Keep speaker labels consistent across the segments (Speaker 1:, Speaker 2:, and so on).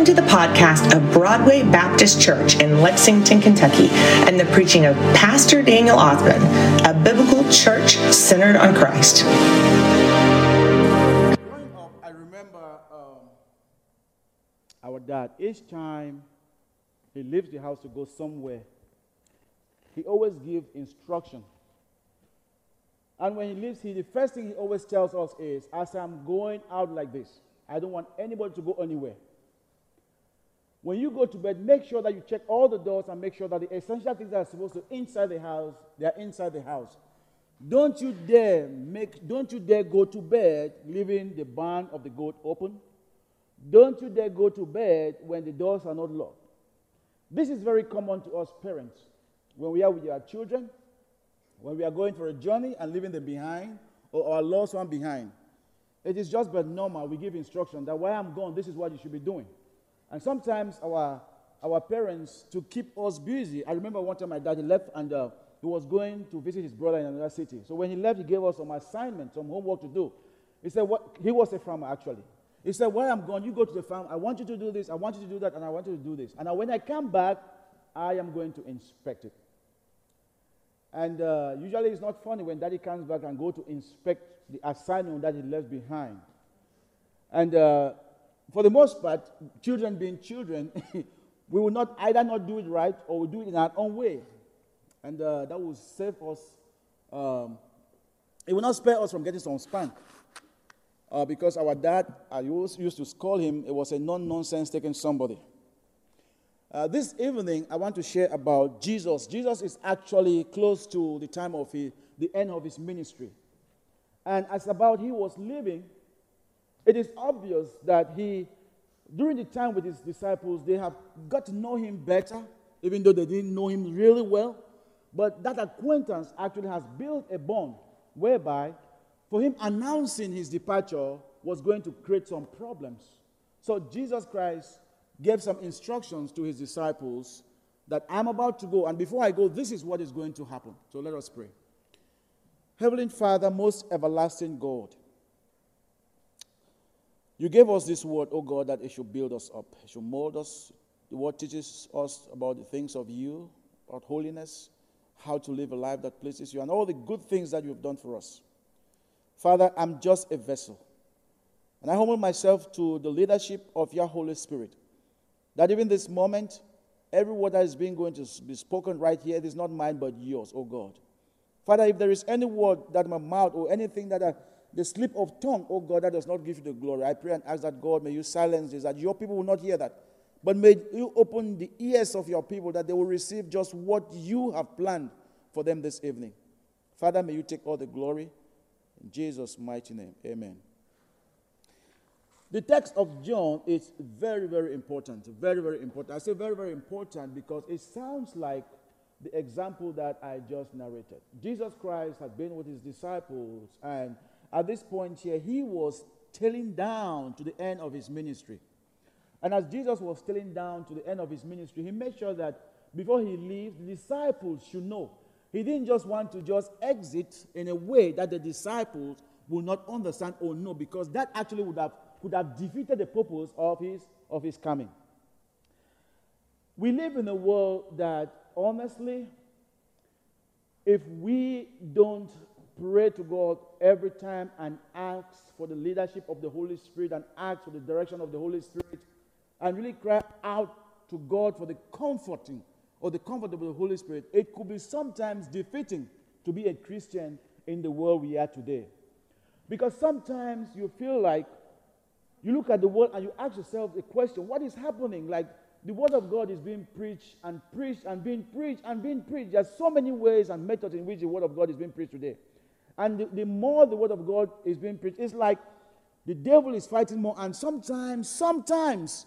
Speaker 1: Welcome to the podcast of Broadway Baptist Church in Lexington, Kentucky, and the preaching of Pastor Daniel Othman, a biblical church centered on Christ.
Speaker 2: Growing up, I remember um, our dad, each time he leaves the house to go somewhere, he always gives instruction. And when he leaves, he, the first thing he always tells us is, as I'm going out like this, I don't want anybody to go anywhere. When you go to bed, make sure that you check all the doors and make sure that the essential things that are supposed to inside the house, they are inside the house. Don't you dare make don't you dare go to bed leaving the barn of the goat open. Don't you dare go to bed when the doors are not locked. This is very common to us parents. When we are with our children, when we are going for a journey and leaving them behind, or our lost one behind. It is just but normal. We give instruction that while I'm gone, this is what you should be doing. And sometimes our, our parents, to keep us busy, I remember one time my daddy left and uh, he was going to visit his brother in another city. So when he left, he gave us some assignment, some homework to do. He said, what, he was a farmer actually. He said, while I'm gone, you go to the farm. I want you to do this, I want you to do that, and I want you to do this. And when I come back, I am going to inspect it. And uh, usually it's not funny when daddy comes back and go to inspect the assignment that he left behind. And uh, for the most part, children being children, we will not either not do it right or we do it in our own way. And uh, that will save us, um, it will not spare us from getting some spank. Uh, because our dad, I used, used to call him, it was a non nonsense taking somebody. Uh, this evening, I want to share about Jesus. Jesus is actually close to the time of his, the end of his ministry. And as about he was living, it is obvious that he, during the time with his disciples, they have got to know him better, even though they didn't know him really well. But that acquaintance actually has built a bond whereby, for him announcing his departure was going to create some problems. So Jesus Christ gave some instructions to his disciples that I'm about to go, and before I go, this is what is going to happen. So let us pray. Heavenly Father, most everlasting God, you gave us this word, oh God, that it should build us up, it should mold us. The word teaches us about the things of you, about holiness, how to live a life that pleases you, and all the good things that you've done for us. Father, I'm just a vessel. And I humble myself to the leadership of your Holy Spirit. That even this moment, every word that is being going to be spoken right here, it is not mine but yours, oh God. Father, if there is any word that my mouth or anything that I, the slip of tongue, oh God, that does not give you the glory, I pray and ask that God may you silence this, that your people will not hear that. But may you open the ears of your people that they will receive just what you have planned for them this evening. Father, may you take all the glory. In Jesus' mighty name, amen. The text of John is very, very important. Very, very important. I say very, very important because it sounds like the example that I just narrated. Jesus Christ had been with his disciples, and at this point here, he was tailing down to the end of his ministry. And as Jesus was tailing down to the end of his ministry, he made sure that before he leaves, the disciples should know. He didn't just want to just exit in a way that the disciples will not understand or know, because that actually would have could have defeated the purpose of his, of his coming. We live in a world that, honestly, if we don't pray to God every time and ask for the leadership of the Holy Spirit and ask for the direction of the Holy Spirit and really cry out to God for the comforting or the comfort of the Holy Spirit, it could be sometimes defeating to be a Christian in the world we are today. Because sometimes you feel like you look at the world and you ask yourself a question what is happening? Like, the word of God is being preached and preached and being preached and being preached. There's so many ways and methods in which the word of God is being preached today. And the, the more the word of God is being preached, it's like the devil is fighting more. And sometimes, sometimes,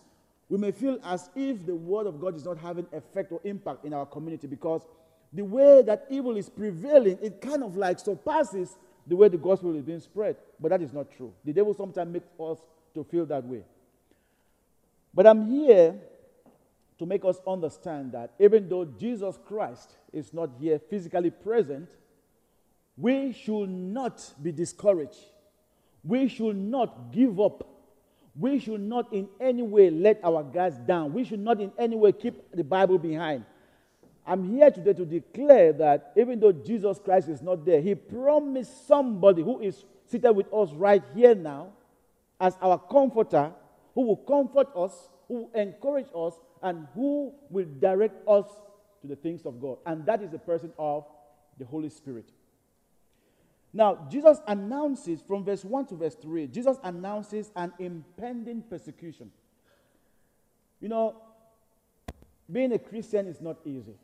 Speaker 2: we may feel as if the word of God is not having effect or impact in our community because the way that evil is prevailing, it kind of like surpasses the way the gospel is being spread. But that is not true. The devil sometimes makes us to feel that way. But I'm here to make us understand that even though Jesus Christ is not here physically present, we should not be discouraged. We should not give up. we should not in any way let our guards down. We should not in any way keep the Bible behind. I'm here today to declare that even though Jesus Christ is not there, He promised somebody who is seated with us right here now as our comforter, who will comfort us, who will encourage us, and who will direct us to the things of God. And that is the person of the Holy Spirit. Now, Jesus announces from verse 1 to verse 3, Jesus announces an impending persecution. You know, being a Christian is not easy.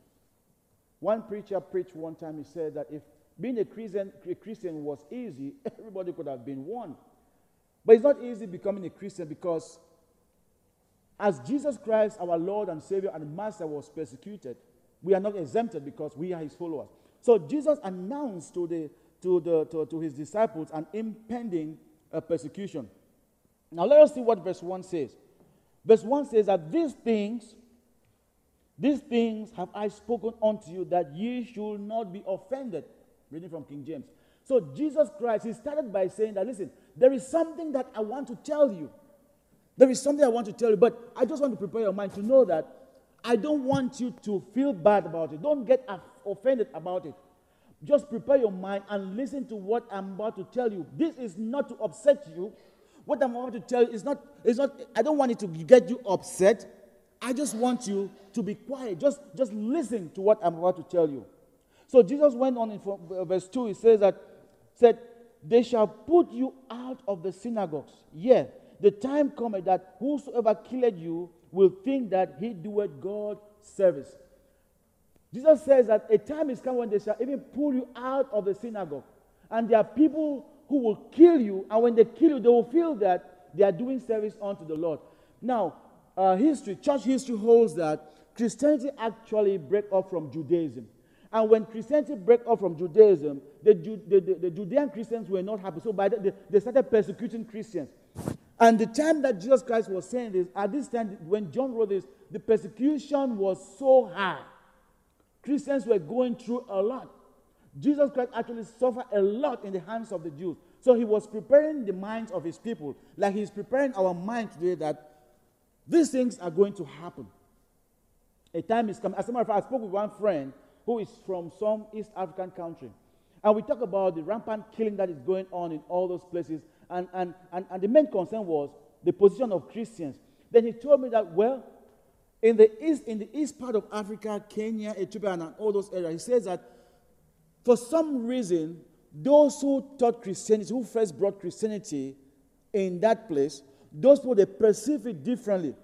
Speaker 2: One preacher preached one time, he said that if being a Christian, a Christian was easy, everybody could have been one. But it's not easy becoming a Christian because as Jesus Christ, our Lord and Savior and Master, was persecuted, we are not exempted because we are his followers. So Jesus announced to, the, to, the, to, to his disciples an impending uh, persecution. Now let us see what verse 1 says. Verse 1 says that these things these things have I spoken unto you that ye should not be offended. Reading from King James. So Jesus Christ, he started by saying that, listen, there is something that I want to tell you. There is something I want to tell you, but I just want to prepare your mind to know that I don't want you to feel bad about it. Don't get offended about it. Just prepare your mind and listen to what I'm about to tell you. This is not to upset you. What I'm about to tell you is not, is not I don't want it to get you upset. I just want you to be quiet. Just, just listen to what I'm about to tell you. So Jesus went on in uh, verse 2, he says that, said, They shall put you out of the synagogues. Yeah, the time cometh that whosoever killed you will think that he doeth God service. Jesus says that a time is coming when they shall even pull you out of the synagogue. And there are people who will kill you, and when they kill you, they will feel that they are doing service unto the Lord. Now, uh, history, church history holds that Christianity actually broke off from Judaism. And when Christianity broke off from Judaism, the, the, the, the Judean Christians were not happy. So by the, they started persecuting Christians. And the time that Jesus Christ was saying this, at this time, when John wrote this, the persecution was so high. Christians were going through a lot. Jesus Christ actually suffered a lot in the hands of the Jews. So he was preparing the minds of his people, like he's preparing our mind today that these things are going to happen. A time is coming. As a matter of fact, I spoke with one friend who is from some East African country. And we talk about the rampant killing that is going on in all those places. And, and, and, and the main concern was the position of Christians. Then he told me that, well, in the east, in the east part of Africa, Kenya, Ethiopia, and all those areas, he says that for some reason, those who taught Christianity, who first brought Christianity in that place, those people, they perceive it differently.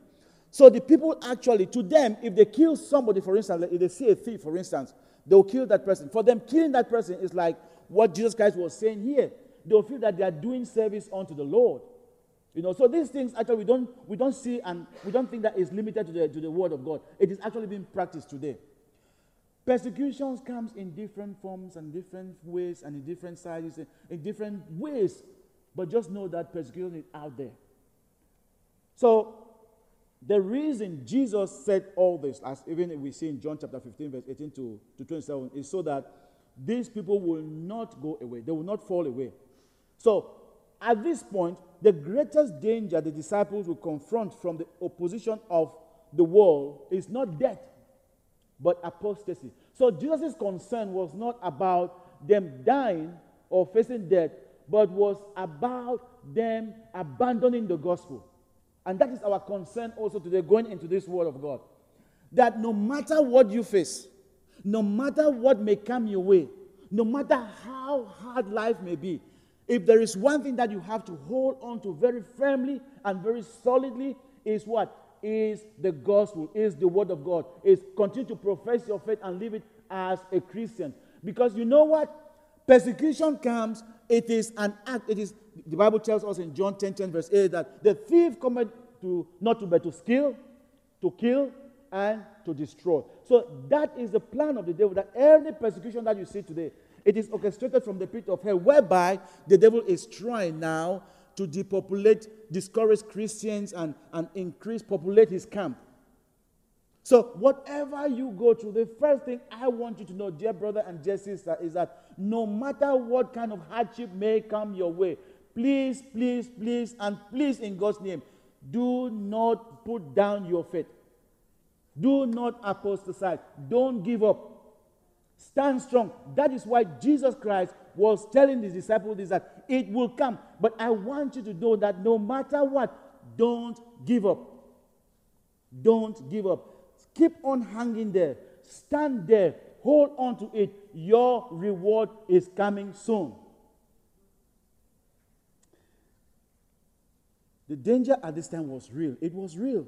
Speaker 2: So the people actually, to them, if they kill somebody, for instance, if they see a thief, for instance, they'll kill that person. For them, killing that person is like what Jesus Christ was saying here. They'll feel that they are doing service unto the Lord. You know, so these things actually we don't we don't see and we don't think that is limited to the to the word of God. It is actually being practiced today. Persecutions comes in different forms and different ways and in different sizes, in different ways. But just know that persecution is out there. So, the reason Jesus said all this, as even we see in John chapter 15, verse 18 to, to 27, is so that these people will not go away. They will not fall away. So, at this point, the greatest danger the disciples will confront from the opposition of the world is not death, but apostasy. So, Jesus' concern was not about them dying or facing death, but was about them abandoning the gospel. And that is our concern also today, going into this word of God. That no matter what you face, no matter what may come your way, no matter how hard life may be, if there is one thing that you have to hold on to very firmly and very solidly, is what? Is the gospel, is the word of God, is continue to profess your faith and live it as a Christian. Because you know what? Persecution comes, it is an act, it is the Bible tells us in John 10 10, verse 8, that the thief cometh to not to but to steal, to kill, and to destroy. So that is the plan of the devil. That every persecution that you see today, it is orchestrated from the pit of hell, whereby the devil is trying now to depopulate, discourage Christians, and, and increase, populate his camp. So, whatever you go through, the first thing I want you to know, dear brother and dear sister, is that no matter what kind of hardship may come your way, Please, please, please, and please, in God's name, Do not put down your faith. Do not apostatize. Don't give up. Stand strong. That is why Jesus Christ was telling his disciples this that it will come. But I want you to know that no matter what, don't give up. Don't give up. Keep on hanging there. Stand there. Hold on to it. Your reward is coming soon. The danger at this time was real. It was real.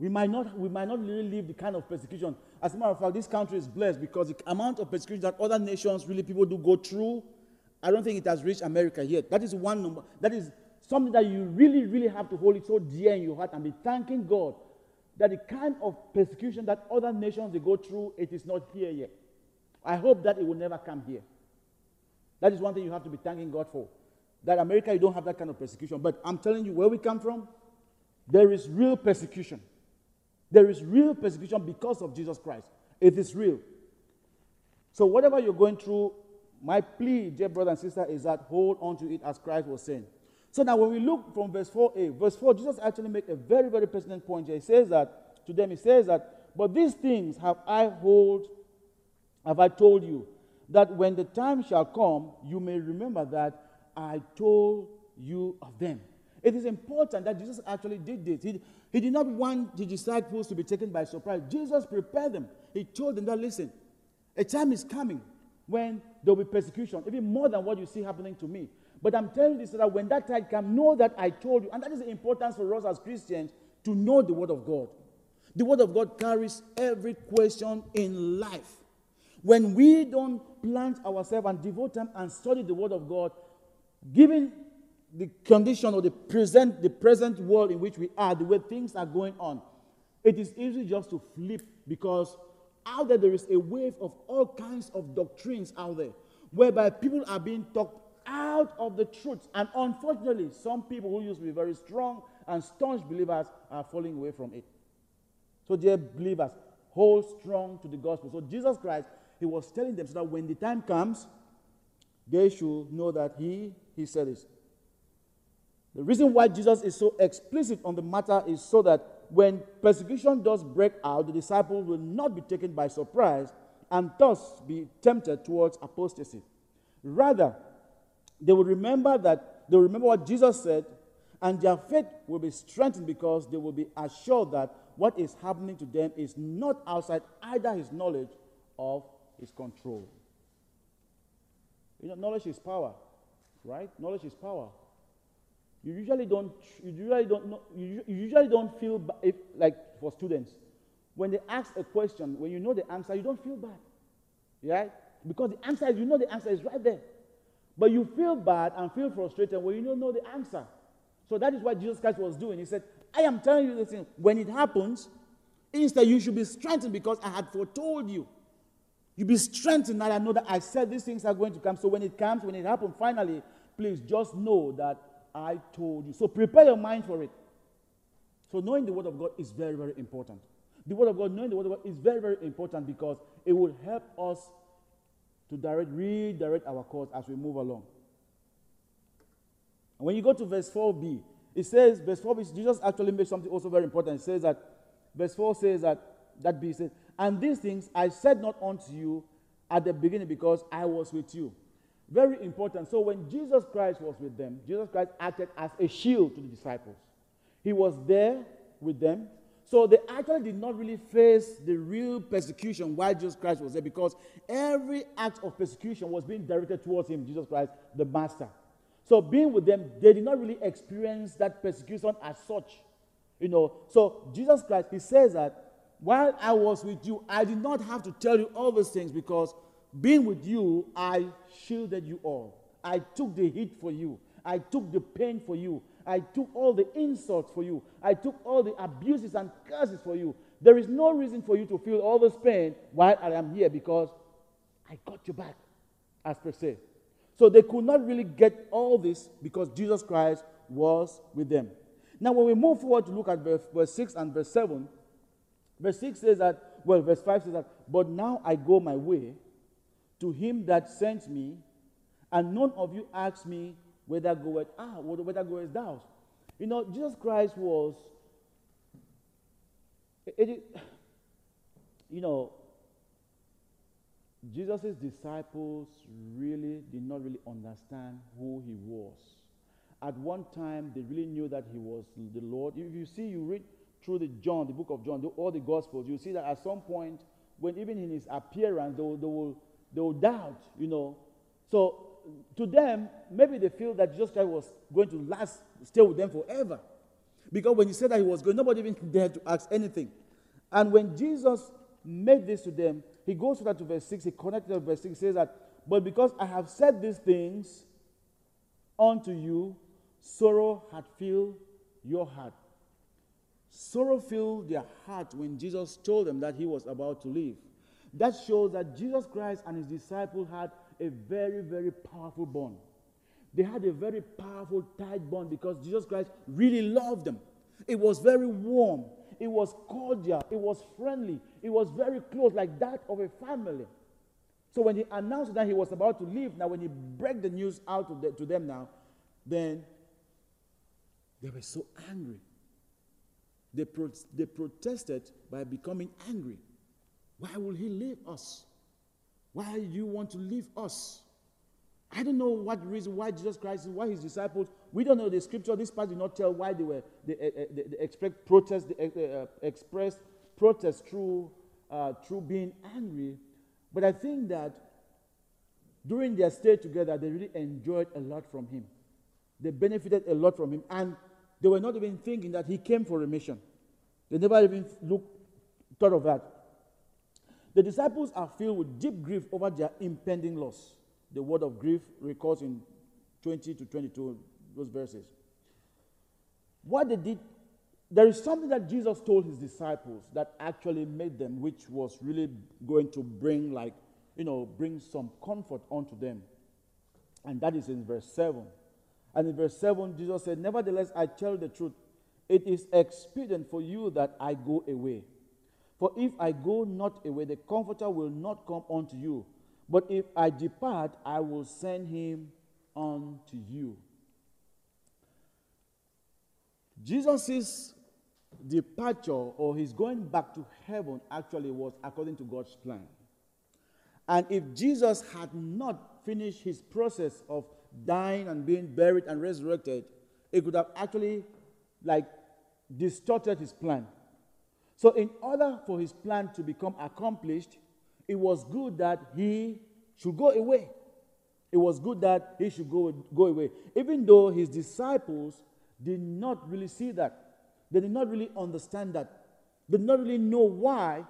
Speaker 2: We might not, we might not really live the kind of persecution. As a matter of fact, this country is blessed because the amount of persecution that other nations really people do go through, I don't think it has reached America yet. That is one number. That is something that you really, really have to hold it so dear in your heart and be thanking God that the kind of persecution that other nations they go through, it is not here yet. I hope that it will never come here. That is one thing you have to be thanking God for. That America, you don't have that kind of persecution. But I'm telling you, where we come from, there is real persecution. There is real persecution because of Jesus Christ. It is real. So, whatever you're going through, my plea, dear brother and sister, is that hold on to it as Christ was saying. So, now when we look from verse 4a, eh, verse 4, Jesus actually makes a very, very pertinent point here. He says that to them, he says that, but these things have I hold, have I told you, that when the time shall come, you may remember that I told you of them. It is important that Jesus actually did this. He, he did not want the disciples to be taken by surprise. Jesus prepared them. He told them that, listen, a time is coming when there will be persecution, even more than what you see happening to me. But I'm telling you so that when that time comes, know that I told you. And that is the importance for us as Christians to know the Word of God. The Word of God carries every question in life. When we don't plant ourselves and devote time and study the Word of God, given the condition or the present, the present world in which we are, the way things are going on, it is easy just to flip because out there there is a wave of all kinds of doctrines out there whereby people are being talked out of the truth. And unfortunately, some people who used to be very strong and staunch believers are falling away from it. So, dear believers, hold strong to the gospel. So, Jesus Christ, He was telling them so that when the time comes, they should know that He, He said this. The reason why Jesus is so explicit on the matter is so that when persecution does break out, the disciples will not be taken by surprise and thus be tempted towards apostasy. Rather, they will remember that they will remember what Jesus said, and their faith will be strengthened because they will be assured that what is happening to them is not outside either his knowledge or his control. You know, knowledge is power, right? Knowledge is power you usually don't you usually don't know, you usually don't feel if, like for students. When they ask a question when you know the answer you don't feel bad right? Because the answer is you know the answer is right there. But you feel bad and feel frustrated when you don't know the answer. So that is what jesus christ was doing. He said i am telling you this thing. When it happens instead you should be strengthened because i had foretold you. You be strengthened and i know that i said these things are going to come. So when it comes when it happens finally please just know that I told you. So prepare your mind for it. So knowing the Word of God is very, very important. The Word of God, knowing the Word of God is very, very important because it will help us to direct, redirect our course as we move along. And when you go to verse 4b, it says, verse 4b, Jesus actually makes something also very important. It says that, verse 4 says that, that B says, And these things I said not unto you at the beginning because I was with you. Very important. So when Jesus Christ was with them, Jesus Christ acted as a shield to the disciples. He was there with them. So they actually did not really face the real persecution while Jesus Christ was there because every act of persecution was being directed towards him, Jesus Christ, the Master. So being with them, they did not really experience that persecution as such. You know, so Jesus Christ, he says that while I was with you, I did not have to tell you all these things because being with you, I shielded you all. I took the heat for you. I took the pain for you. I took all the insults for you. I took all the abuses and curses for you. There is no reason for you to feel all this pain while I am here because I got you back, as per se. So they could not really get all this because Jesus Christ was with them. Now, when we move forward to look at verse, verse 6 and verse 7, verse 6 says that, well, verse 5 says that, but now I go my way to him that sent me, and none of you asked me whether goeth ah whether goeth thou. You know, Jesus Christ was, it, it, you know, Jesus' disciples really did not really understand who he was. At one time, they really knew that he was the Lord. If you see, you read through the John, the book of John, all the Gospels, you see that at some point, when even in his appearance, they will, they will, they will doubt, you know. So to them, maybe they feel that Jesus Christ was going to last, stay with them forever. Because when he said that he was going, nobody even dared to ask anything. And when Jesus made this to them, he goes to that to verse 6, he connected to verse 6, he says that, But because I have said these things unto you, sorrow had filled your heart. Sorrow filled their heart when Jesus told them that he was about to leave. That shows that Jesus Christ and his disciples had a very, very powerful bond. They had a very powerful, tight bond because Jesus Christ really loved them. It was very warm, it was cordial, it was friendly, it was very close, like that of a family. So when he announced that he was about to leave, now when he broke the news out to, the, to them now, then they were so angry. They, pro- they protested by becoming angry. Why will he leave us? Why do you want to leave us? I don't know what reason why Jesus Christ, why his disciples, we don't know the scripture. This part did not tell why they were, they, uh, they, they express protest, they uh, expressed protest through, uh, through being angry. But I think that during their stay together, they really enjoyed a lot from him. They benefited a lot from him. And they were not even thinking that he came for a mission. They never even looked, thought of that. The disciples are filled with deep grief over their impending loss. The word of grief recalls in 20 to 22, those verses. What they did, there is something that Jesus told his disciples that actually made them, which was really going to bring, like, you know, bring some comfort onto them. And that is in verse 7. And in verse 7, Jesus said, Nevertheless, I tell the truth. It is expedient for you that I go away. For if I go not away, the Comforter will not come unto you. But if I depart, I will send him unto you. Jesus' departure or his going back to heaven actually was according to God's plan. And if Jesus had not finished his process of dying and being buried and resurrected, it could have actually like distorted his plan. So, in order for his plan to become accomplished, it was good that he should go away. It was good that he should go, go away. Even though his disciples did not really see that, they did not really understand that, they did not really know why,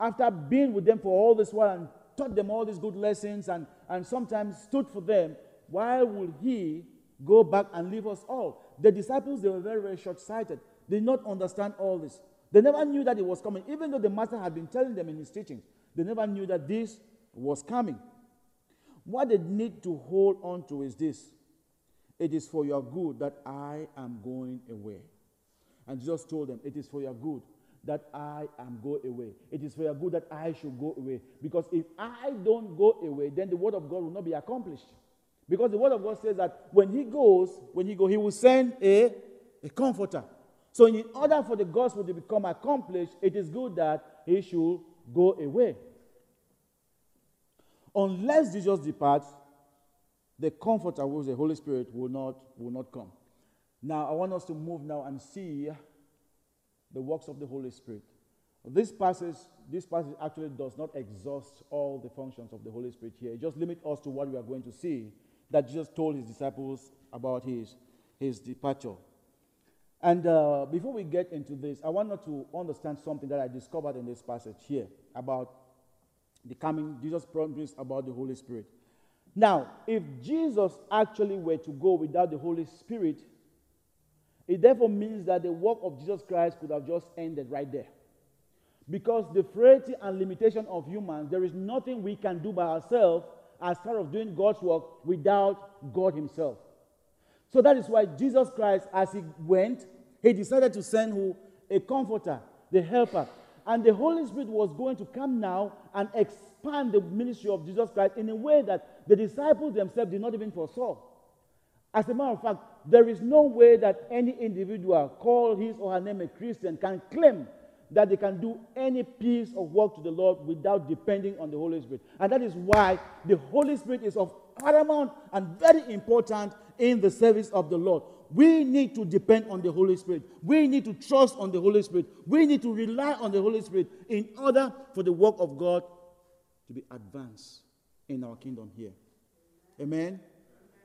Speaker 2: after being with them for all this while and taught them all these good lessons and, and sometimes stood for them, why would he go back and leave us all? The disciples, they were very, very short sighted. They did not understand all this. They never knew that it was coming, even though the master had been telling them in his teachings. They never knew that this was coming. What they need to hold on to is this it is for your good that I am going away. And Jesus told them, It is for your good that I am going away. It is for your good that I should go away. Because if I don't go away, then the word of God will not be accomplished. Because the word of God says that when he goes, when he goes, he will send a, a comforter. So, in order for the gospel to become accomplished, it is good that he should go away. Unless Jesus departs, the comforter, is the Holy Spirit, will not, will not come. Now, I want us to move now and see the works of the Holy Spirit. This passage, this passage actually does not exhaust all the functions of the Holy Spirit here. It just limits us to what we are going to see that Jesus told his disciples about his, his departure. And uh, before we get into this, I want you to understand something that I discovered in this passage here about the coming, Jesus promised about the Holy Spirit. Now, if Jesus actually were to go without the Holy Spirit, it therefore means that the work of Jesus Christ could have just ended right there. Because the frailty and limitation of humans, there is nothing we can do by ourselves as far as doing God's work without God Himself. So that is why Jesus Christ, as he went, he decided to send who? A comforter, the helper. And the Holy Spirit was going to come now and expand the ministry of Jesus Christ in a way that the disciples themselves did not even foresaw. As a matter of fact, there is no way that any individual, call his or her name a Christian, can claim that they can do any piece of work to the Lord without depending on the Holy Spirit. And that is why the Holy Spirit is of paramount and very important in the service of the Lord. We need to depend on the Holy Spirit. We need to trust on the Holy Spirit. We need to rely on the Holy Spirit in order for the work of God to be advanced in our kingdom here. Amen.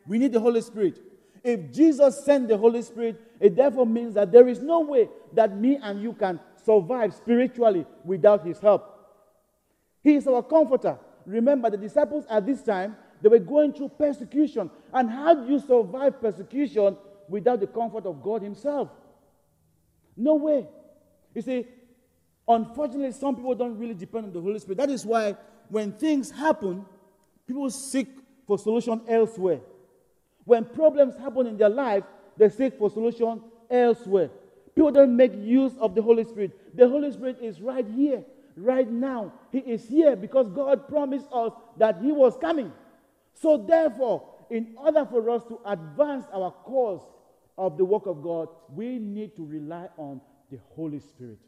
Speaker 2: We need the Holy Spirit. If Jesus sent the Holy Spirit, it therefore means that there is no way that me and you can survive spiritually without his help. He is our comforter. Remember, the disciples at this time, they were going through persecution. And how do you survive persecution without the comfort of God Himself? No way. You see, unfortunately, some people don't really depend on the Holy Spirit. That is why when things happen, people seek for solution elsewhere. When problems happen in their life, they seek for solution elsewhere. People don't make use of the Holy Spirit. The Holy Spirit is right here, right now. He is here because God promised us that He was coming. So, therefore, in order for us to advance our cause of the work of God, we need to rely on the Holy Spirit.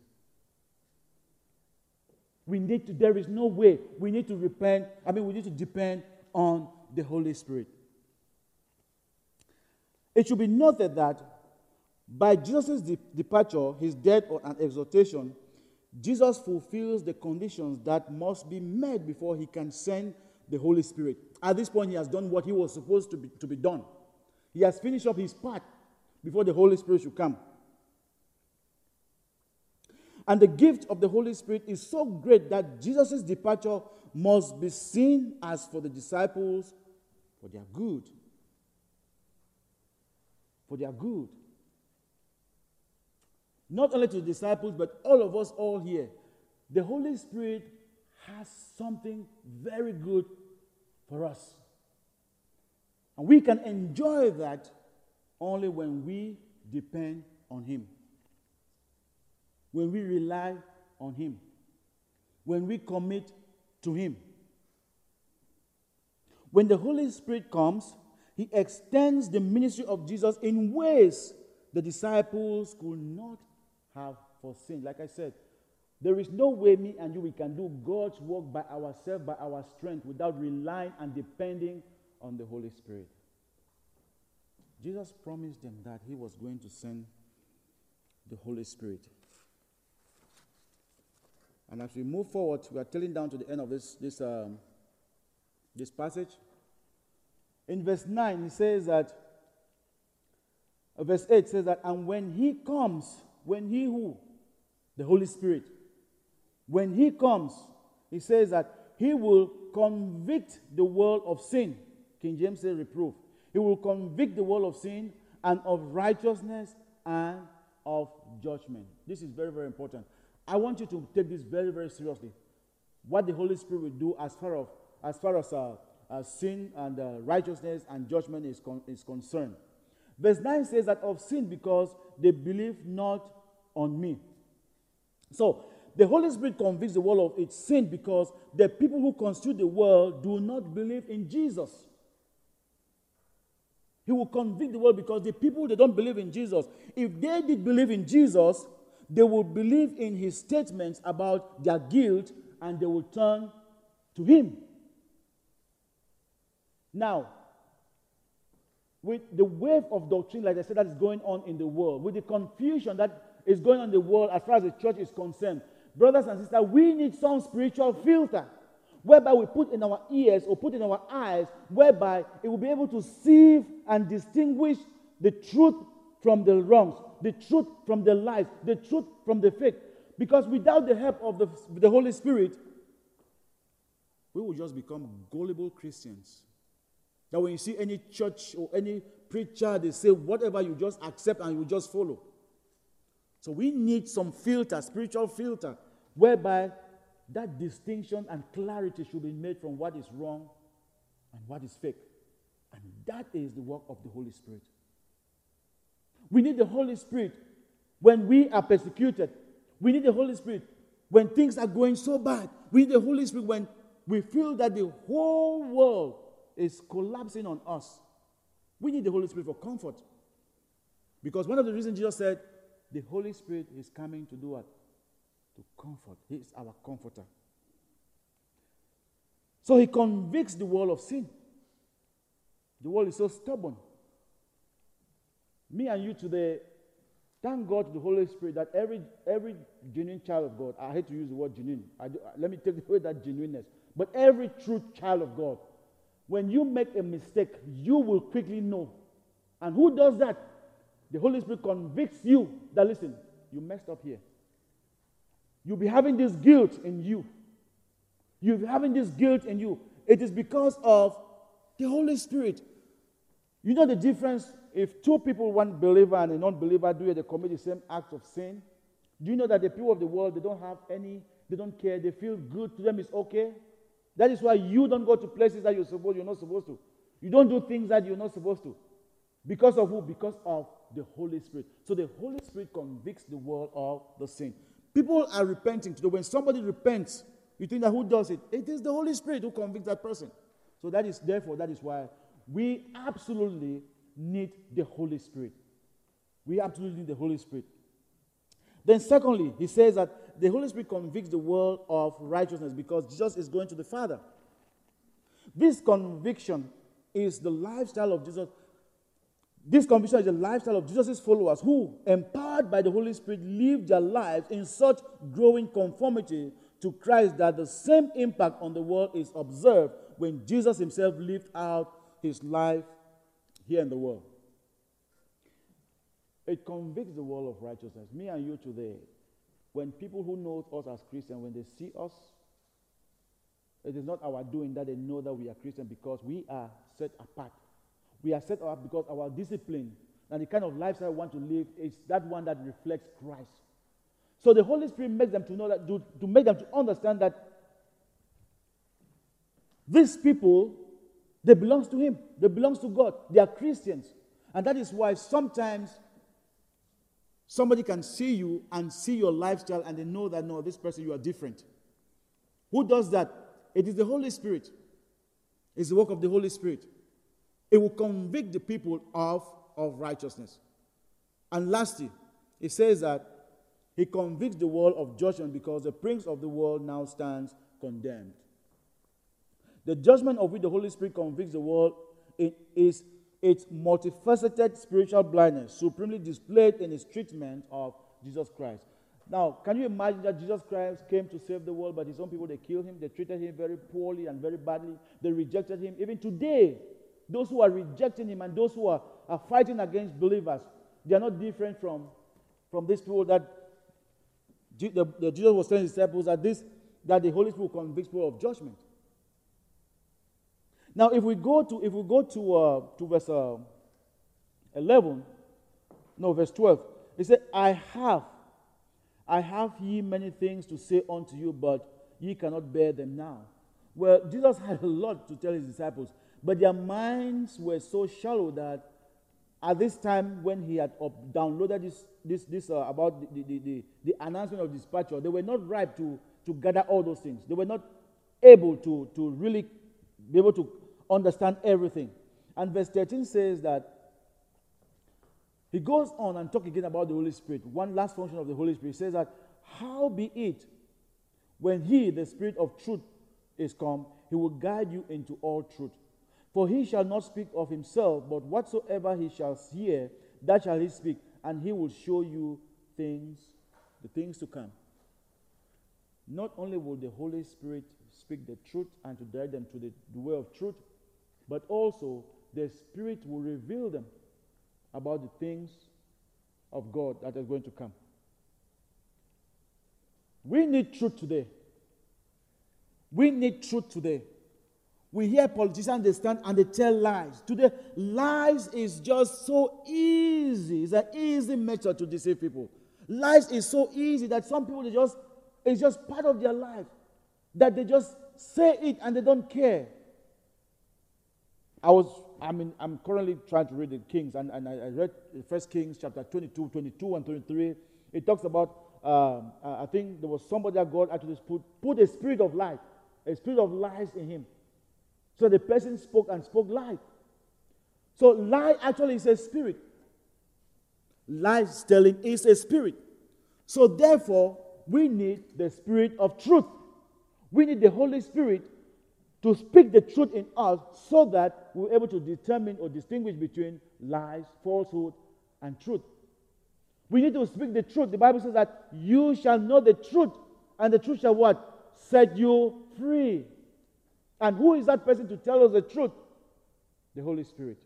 Speaker 2: We need to, there is no way we need to repent. I mean, we need to depend on the Holy Spirit. It should be noted that by Jesus' de- departure, his death, and exaltation, Jesus fulfills the conditions that must be met before he can send the Holy Spirit. At this point, he has done what he was supposed to be, to be done. He has finished up his part before the Holy Spirit should come. And the gift of the Holy Spirit is so great that Jesus' departure must be seen as for the disciples for their good. For their good. Not only to the disciples, but all of us all here. The Holy Spirit has something very good for us. And we can enjoy that only when we depend on Him, when we rely on Him, when we commit to Him. When the Holy Spirit comes, He extends the ministry of Jesus in ways the disciples could not have foreseen. Like I said, there is no way me and you we can do God's work by ourselves, by our strength, without relying and depending on the Holy Spirit. Jesus promised them that he was going to send the Holy Spirit. And as we move forward, we are telling down to the end of this, this, um, this passage. In verse 9, he says that, uh, verse 8 says that, and when he comes, when he who? The Holy Spirit when he comes, he says that he will convict the world of sin. King James says reproof. He will convict the world of sin and of righteousness and of judgment. This is very, very important. I want you to take this very, very seriously. What the Holy Spirit will do as far as, as, far as uh, uh, sin and uh, righteousness and judgment is, con- is concerned. Verse 9 says that of sin because they believe not on me. So the Holy Spirit convicts the world of its sin because the people who constitute the world do not believe in Jesus. He will convict the world because the people they don't believe in Jesus. If they did believe in Jesus, they would believe in his statements about their guilt and they will turn to him. Now, with the wave of doctrine, like I said, that is going on in the world, with the confusion that is going on in the world as far as the church is concerned, brothers and sisters, we need some spiritual filter whereby we put in our ears or put in our eyes, whereby it will be able to sieve and distinguish the truth from the wrongs, the truth from the lies, the truth from the fake. Because without the help of the, the Holy Spirit, we will just become gullible Christians. That when you see any church or any preacher, they say whatever you just accept and you just follow. So we need some filter, spiritual filter, whereby that distinction and clarity should be made from what is wrong and what is fake. And that is the work of the Holy Spirit. We need the Holy Spirit when we are persecuted. We need the Holy Spirit when things are going so bad. We need the Holy Spirit when we feel that the whole world is collapsing on us. We need the Holy Spirit for comfort. Because one of the reasons Jesus said, the Holy Spirit is coming to do what? To comfort. He is our comforter. So he convicts the world of sin. The world is so stubborn. Me and you today, thank God to the Holy Spirit that every every genuine child of God, I hate to use the word genuine. Do, let me take away that genuineness. But every true child of God, when you make a mistake, you will quickly know. And who does that? The Holy Spirit convicts you that listen, you messed up here. You'll be having this guilt in you. You'll be having this guilt in you. It is because of the Holy Spirit. You know the difference if two people, one believer and a non believer, do it, they commit the same act of sin? Do you know that the people of the world, they don't have any, they don't care, they feel good to them, it's okay? That is why you don't go to places that you're supposed, you're not supposed to. You don't do things that you're not supposed to. Because of who? Because of the Holy Spirit. So the Holy Spirit convicts the world of the sin. People are repenting today. When somebody repents, you think that who does it? It is the Holy Spirit who convicts that person. So that is therefore that is why we absolutely need the Holy Spirit. We absolutely need the Holy Spirit. Then, secondly, he says that the Holy Spirit convicts the world of righteousness because Jesus is going to the Father. This conviction is the lifestyle of Jesus. This conviction is the lifestyle of Jesus' followers who, empowered by the Holy Spirit, live their lives in such growing conformity to Christ that the same impact on the world is observed when Jesus himself lived out his life here in the world. It convicts the world of righteousness. Me and you today, when people who know us as Christians, when they see us, it is not our doing that they know that we are Christian because we are set apart. We are set up because our discipline and the kind of lifestyle we want to live is that one that reflects Christ. So the Holy Spirit makes them to know that, to, to make them to understand that these people, they belong to Him. They belong to God. They are Christians. And that is why sometimes somebody can see you and see your lifestyle and they know that, no, this person, you are different. Who does that? It is the Holy Spirit. It's the work of the Holy Spirit. It will convict the people of, of righteousness. And lastly, it says that he convicts the world of judgment because the prince of the world now stands condemned. The judgment of which the Holy Spirit convicts the world is its multifaceted spiritual blindness, supremely displayed in his treatment of Jesus Christ. Now, can you imagine that Jesus Christ came to save the world, but his own people, they killed him, they treated him very poorly and very badly, they rejected him. Even today, those who are rejecting him and those who are, are fighting against believers, they are not different from, from these people that the, the Jesus was telling his disciples that this that the Holy Spirit convicts people of judgment. Now, if we go to if we go to uh, to verse uh, eleven, no, verse twelve, he said, "I have, I have ye many things to say unto you, but ye cannot bear them now." Well, Jesus had a lot to tell his disciples, but their minds were so shallow that at this time when he had up, downloaded this, this, this uh, about the, the, the, the, announcement of dispatcher, they were not ripe to, to gather all those things. They were not able to, to really be able to understand everything. And verse 13 says that he goes on and talk again about the Holy Spirit. One last function of the Holy Spirit says that, How be it when he, the Spirit of truth, is come, he will guide you into all truth. For he shall not speak of himself, but whatsoever he shall hear, that shall he speak, and he will show you things, the things to come. Not only will the Holy Spirit speak the truth and to direct them to the, the way of truth, but also the Spirit will reveal them about the things of God that are going to come. We need truth today. We need truth today. We hear politicians, they stand and they tell lies. Today, lies is just so easy. It's an easy method to deceive people. Lies is so easy that some people, they just, it's just part of their life. That they just say it and they don't care. I was, I mean, I'm currently trying to read the Kings, and, and I, read First Kings chapter 22, 22, and 23. It talks about, um, I think there was somebody that God actually put, put a spirit of life, a spirit of lies in him. So the person spoke and spoke lie. So, lie actually is a spirit. Lie telling is a spirit. So, therefore, we need the spirit of truth. We need the Holy Spirit to speak the truth in us so that we're able to determine or distinguish between lies, falsehood, and truth. We need to speak the truth. The Bible says that you shall know the truth, and the truth shall what? Set you free. And who is that person to tell us the truth? The Holy Spirit,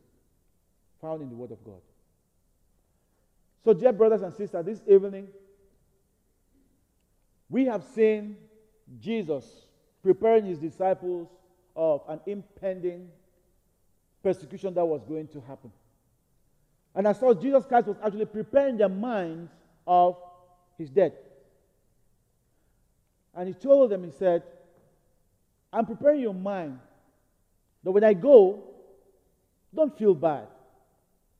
Speaker 2: found in the Word of God. So, dear brothers and sisters, this evening, we have seen Jesus preparing his disciples of an impending persecution that was going to happen. And as such, Jesus Christ was actually preparing their minds of his death. And he told them, he said, I'm preparing your mind that when I go, don't feel bad.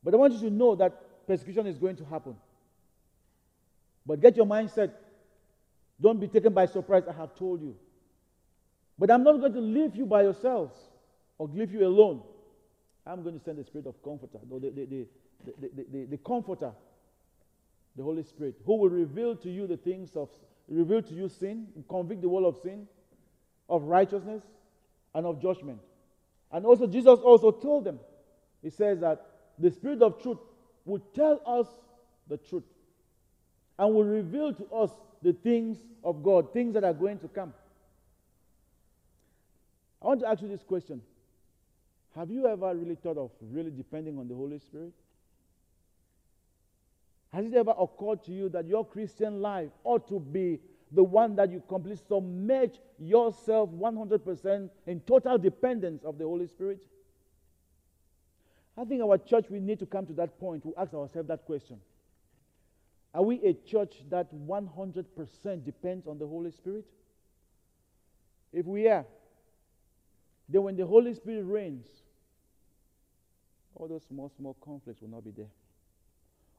Speaker 2: But I want you to know that persecution is going to happen. But get your mindset. Don't be taken by surprise. I have told you. But I'm not going to leave you by yourselves or leave you alone. I'm going to send the spirit of comforter, the, the, the, the, the, the comforter, the Holy Spirit, who will reveal to you the things of, reveal to you sin, convict the world of sin, of righteousness, and of judgment. And also, Jesus also told them, He says that the Spirit of truth will tell us the truth and will reveal to us the things of God, things that are going to come. I want to ask you this question Have you ever really thought of really depending on the Holy Spirit? Has it ever occurred to you that your Christian life ought to be the one that you completely submerge yourself 100% in total dependence of the Holy Spirit? I think our church, we need to come to that point to ask ourselves that question. Are we a church that 100% depends on the Holy Spirit? If we are, then when the Holy Spirit reigns, all those small, small conflicts will not be there.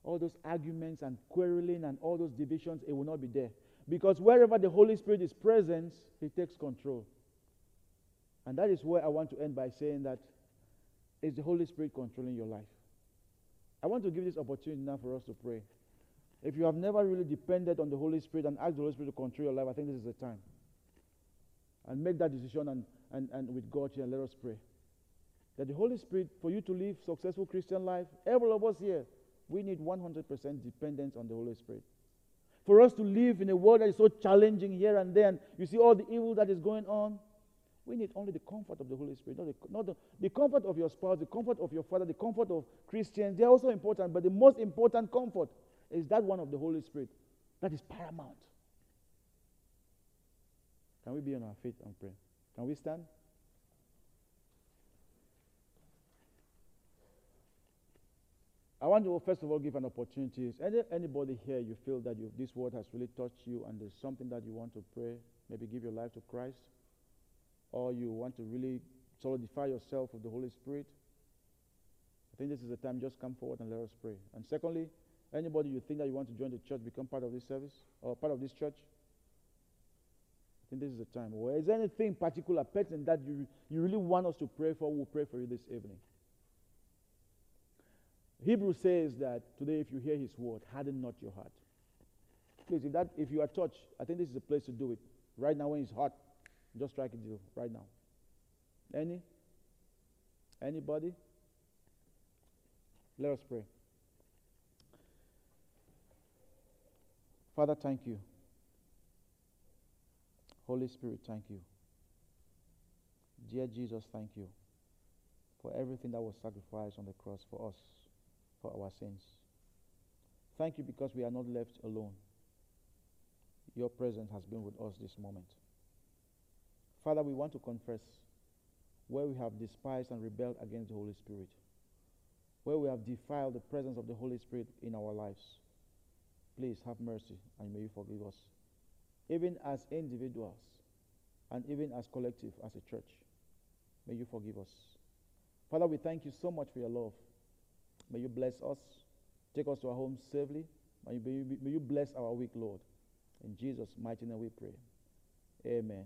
Speaker 2: All those arguments and quarreling and all those divisions, it will not be there. Because wherever the Holy Spirit is present, He takes control. And that is where I want to end by saying that is the Holy Spirit controlling your life? I want to give this opportunity now for us to pray. If you have never really depended on the Holy Spirit and asked the Holy Spirit to control your life, I think this is the time. And make that decision and, and, and with God here, let us pray. That the Holy Spirit, for you to live successful Christian life, every of us here, we need 100% dependence on the Holy Spirit. For us to live in a world that is so challenging here and then, you see all the evil that is going on, we need only the comfort of the Holy Spirit, not, the, not the, the comfort of your spouse, the comfort of your father, the comfort of Christians. They are also important, but the most important comfort is that one of the Holy Spirit. That is paramount. Can we be on our feet and pray? Can we stand? I want to first of all give an opportunity. Is any, anybody here you feel that you, this word has really touched you and there's something that you want to pray? Maybe give your life to Christ, or you want to really solidify yourself with the Holy Spirit. I think this is the time. Just come forward and let us pray. And secondly, Anybody you think that you want to join the church, become part of this service or part of this church? I think this is the time. Or is there anything particular, person that you, you really want us to pray for? We'll pray for you this evening. Hebrew says that today, if you hear his word, harden not your heart. Please, if, that, if you are touched, I think this is the place to do it. Right now, when it's hot, just strike it right now. Any? Anybody? Let us pray. Father, thank you. Holy Spirit, thank you. Dear Jesus, thank you for everything that was sacrificed on the cross for us, for our sins. Thank you because we are not left alone. Your presence has been with us this moment. Father, we want to confess where we have despised and rebelled against the Holy Spirit, where we have defiled the presence of the Holy Spirit in our lives. Please have mercy and may you forgive us. Even as individuals and even as collective, as a church, may you forgive us. Father, we thank you so much for your love. May you bless us. Take us to our homes safely. May you, may you bless our week, Lord. In Jesus' mighty name we pray. Amen.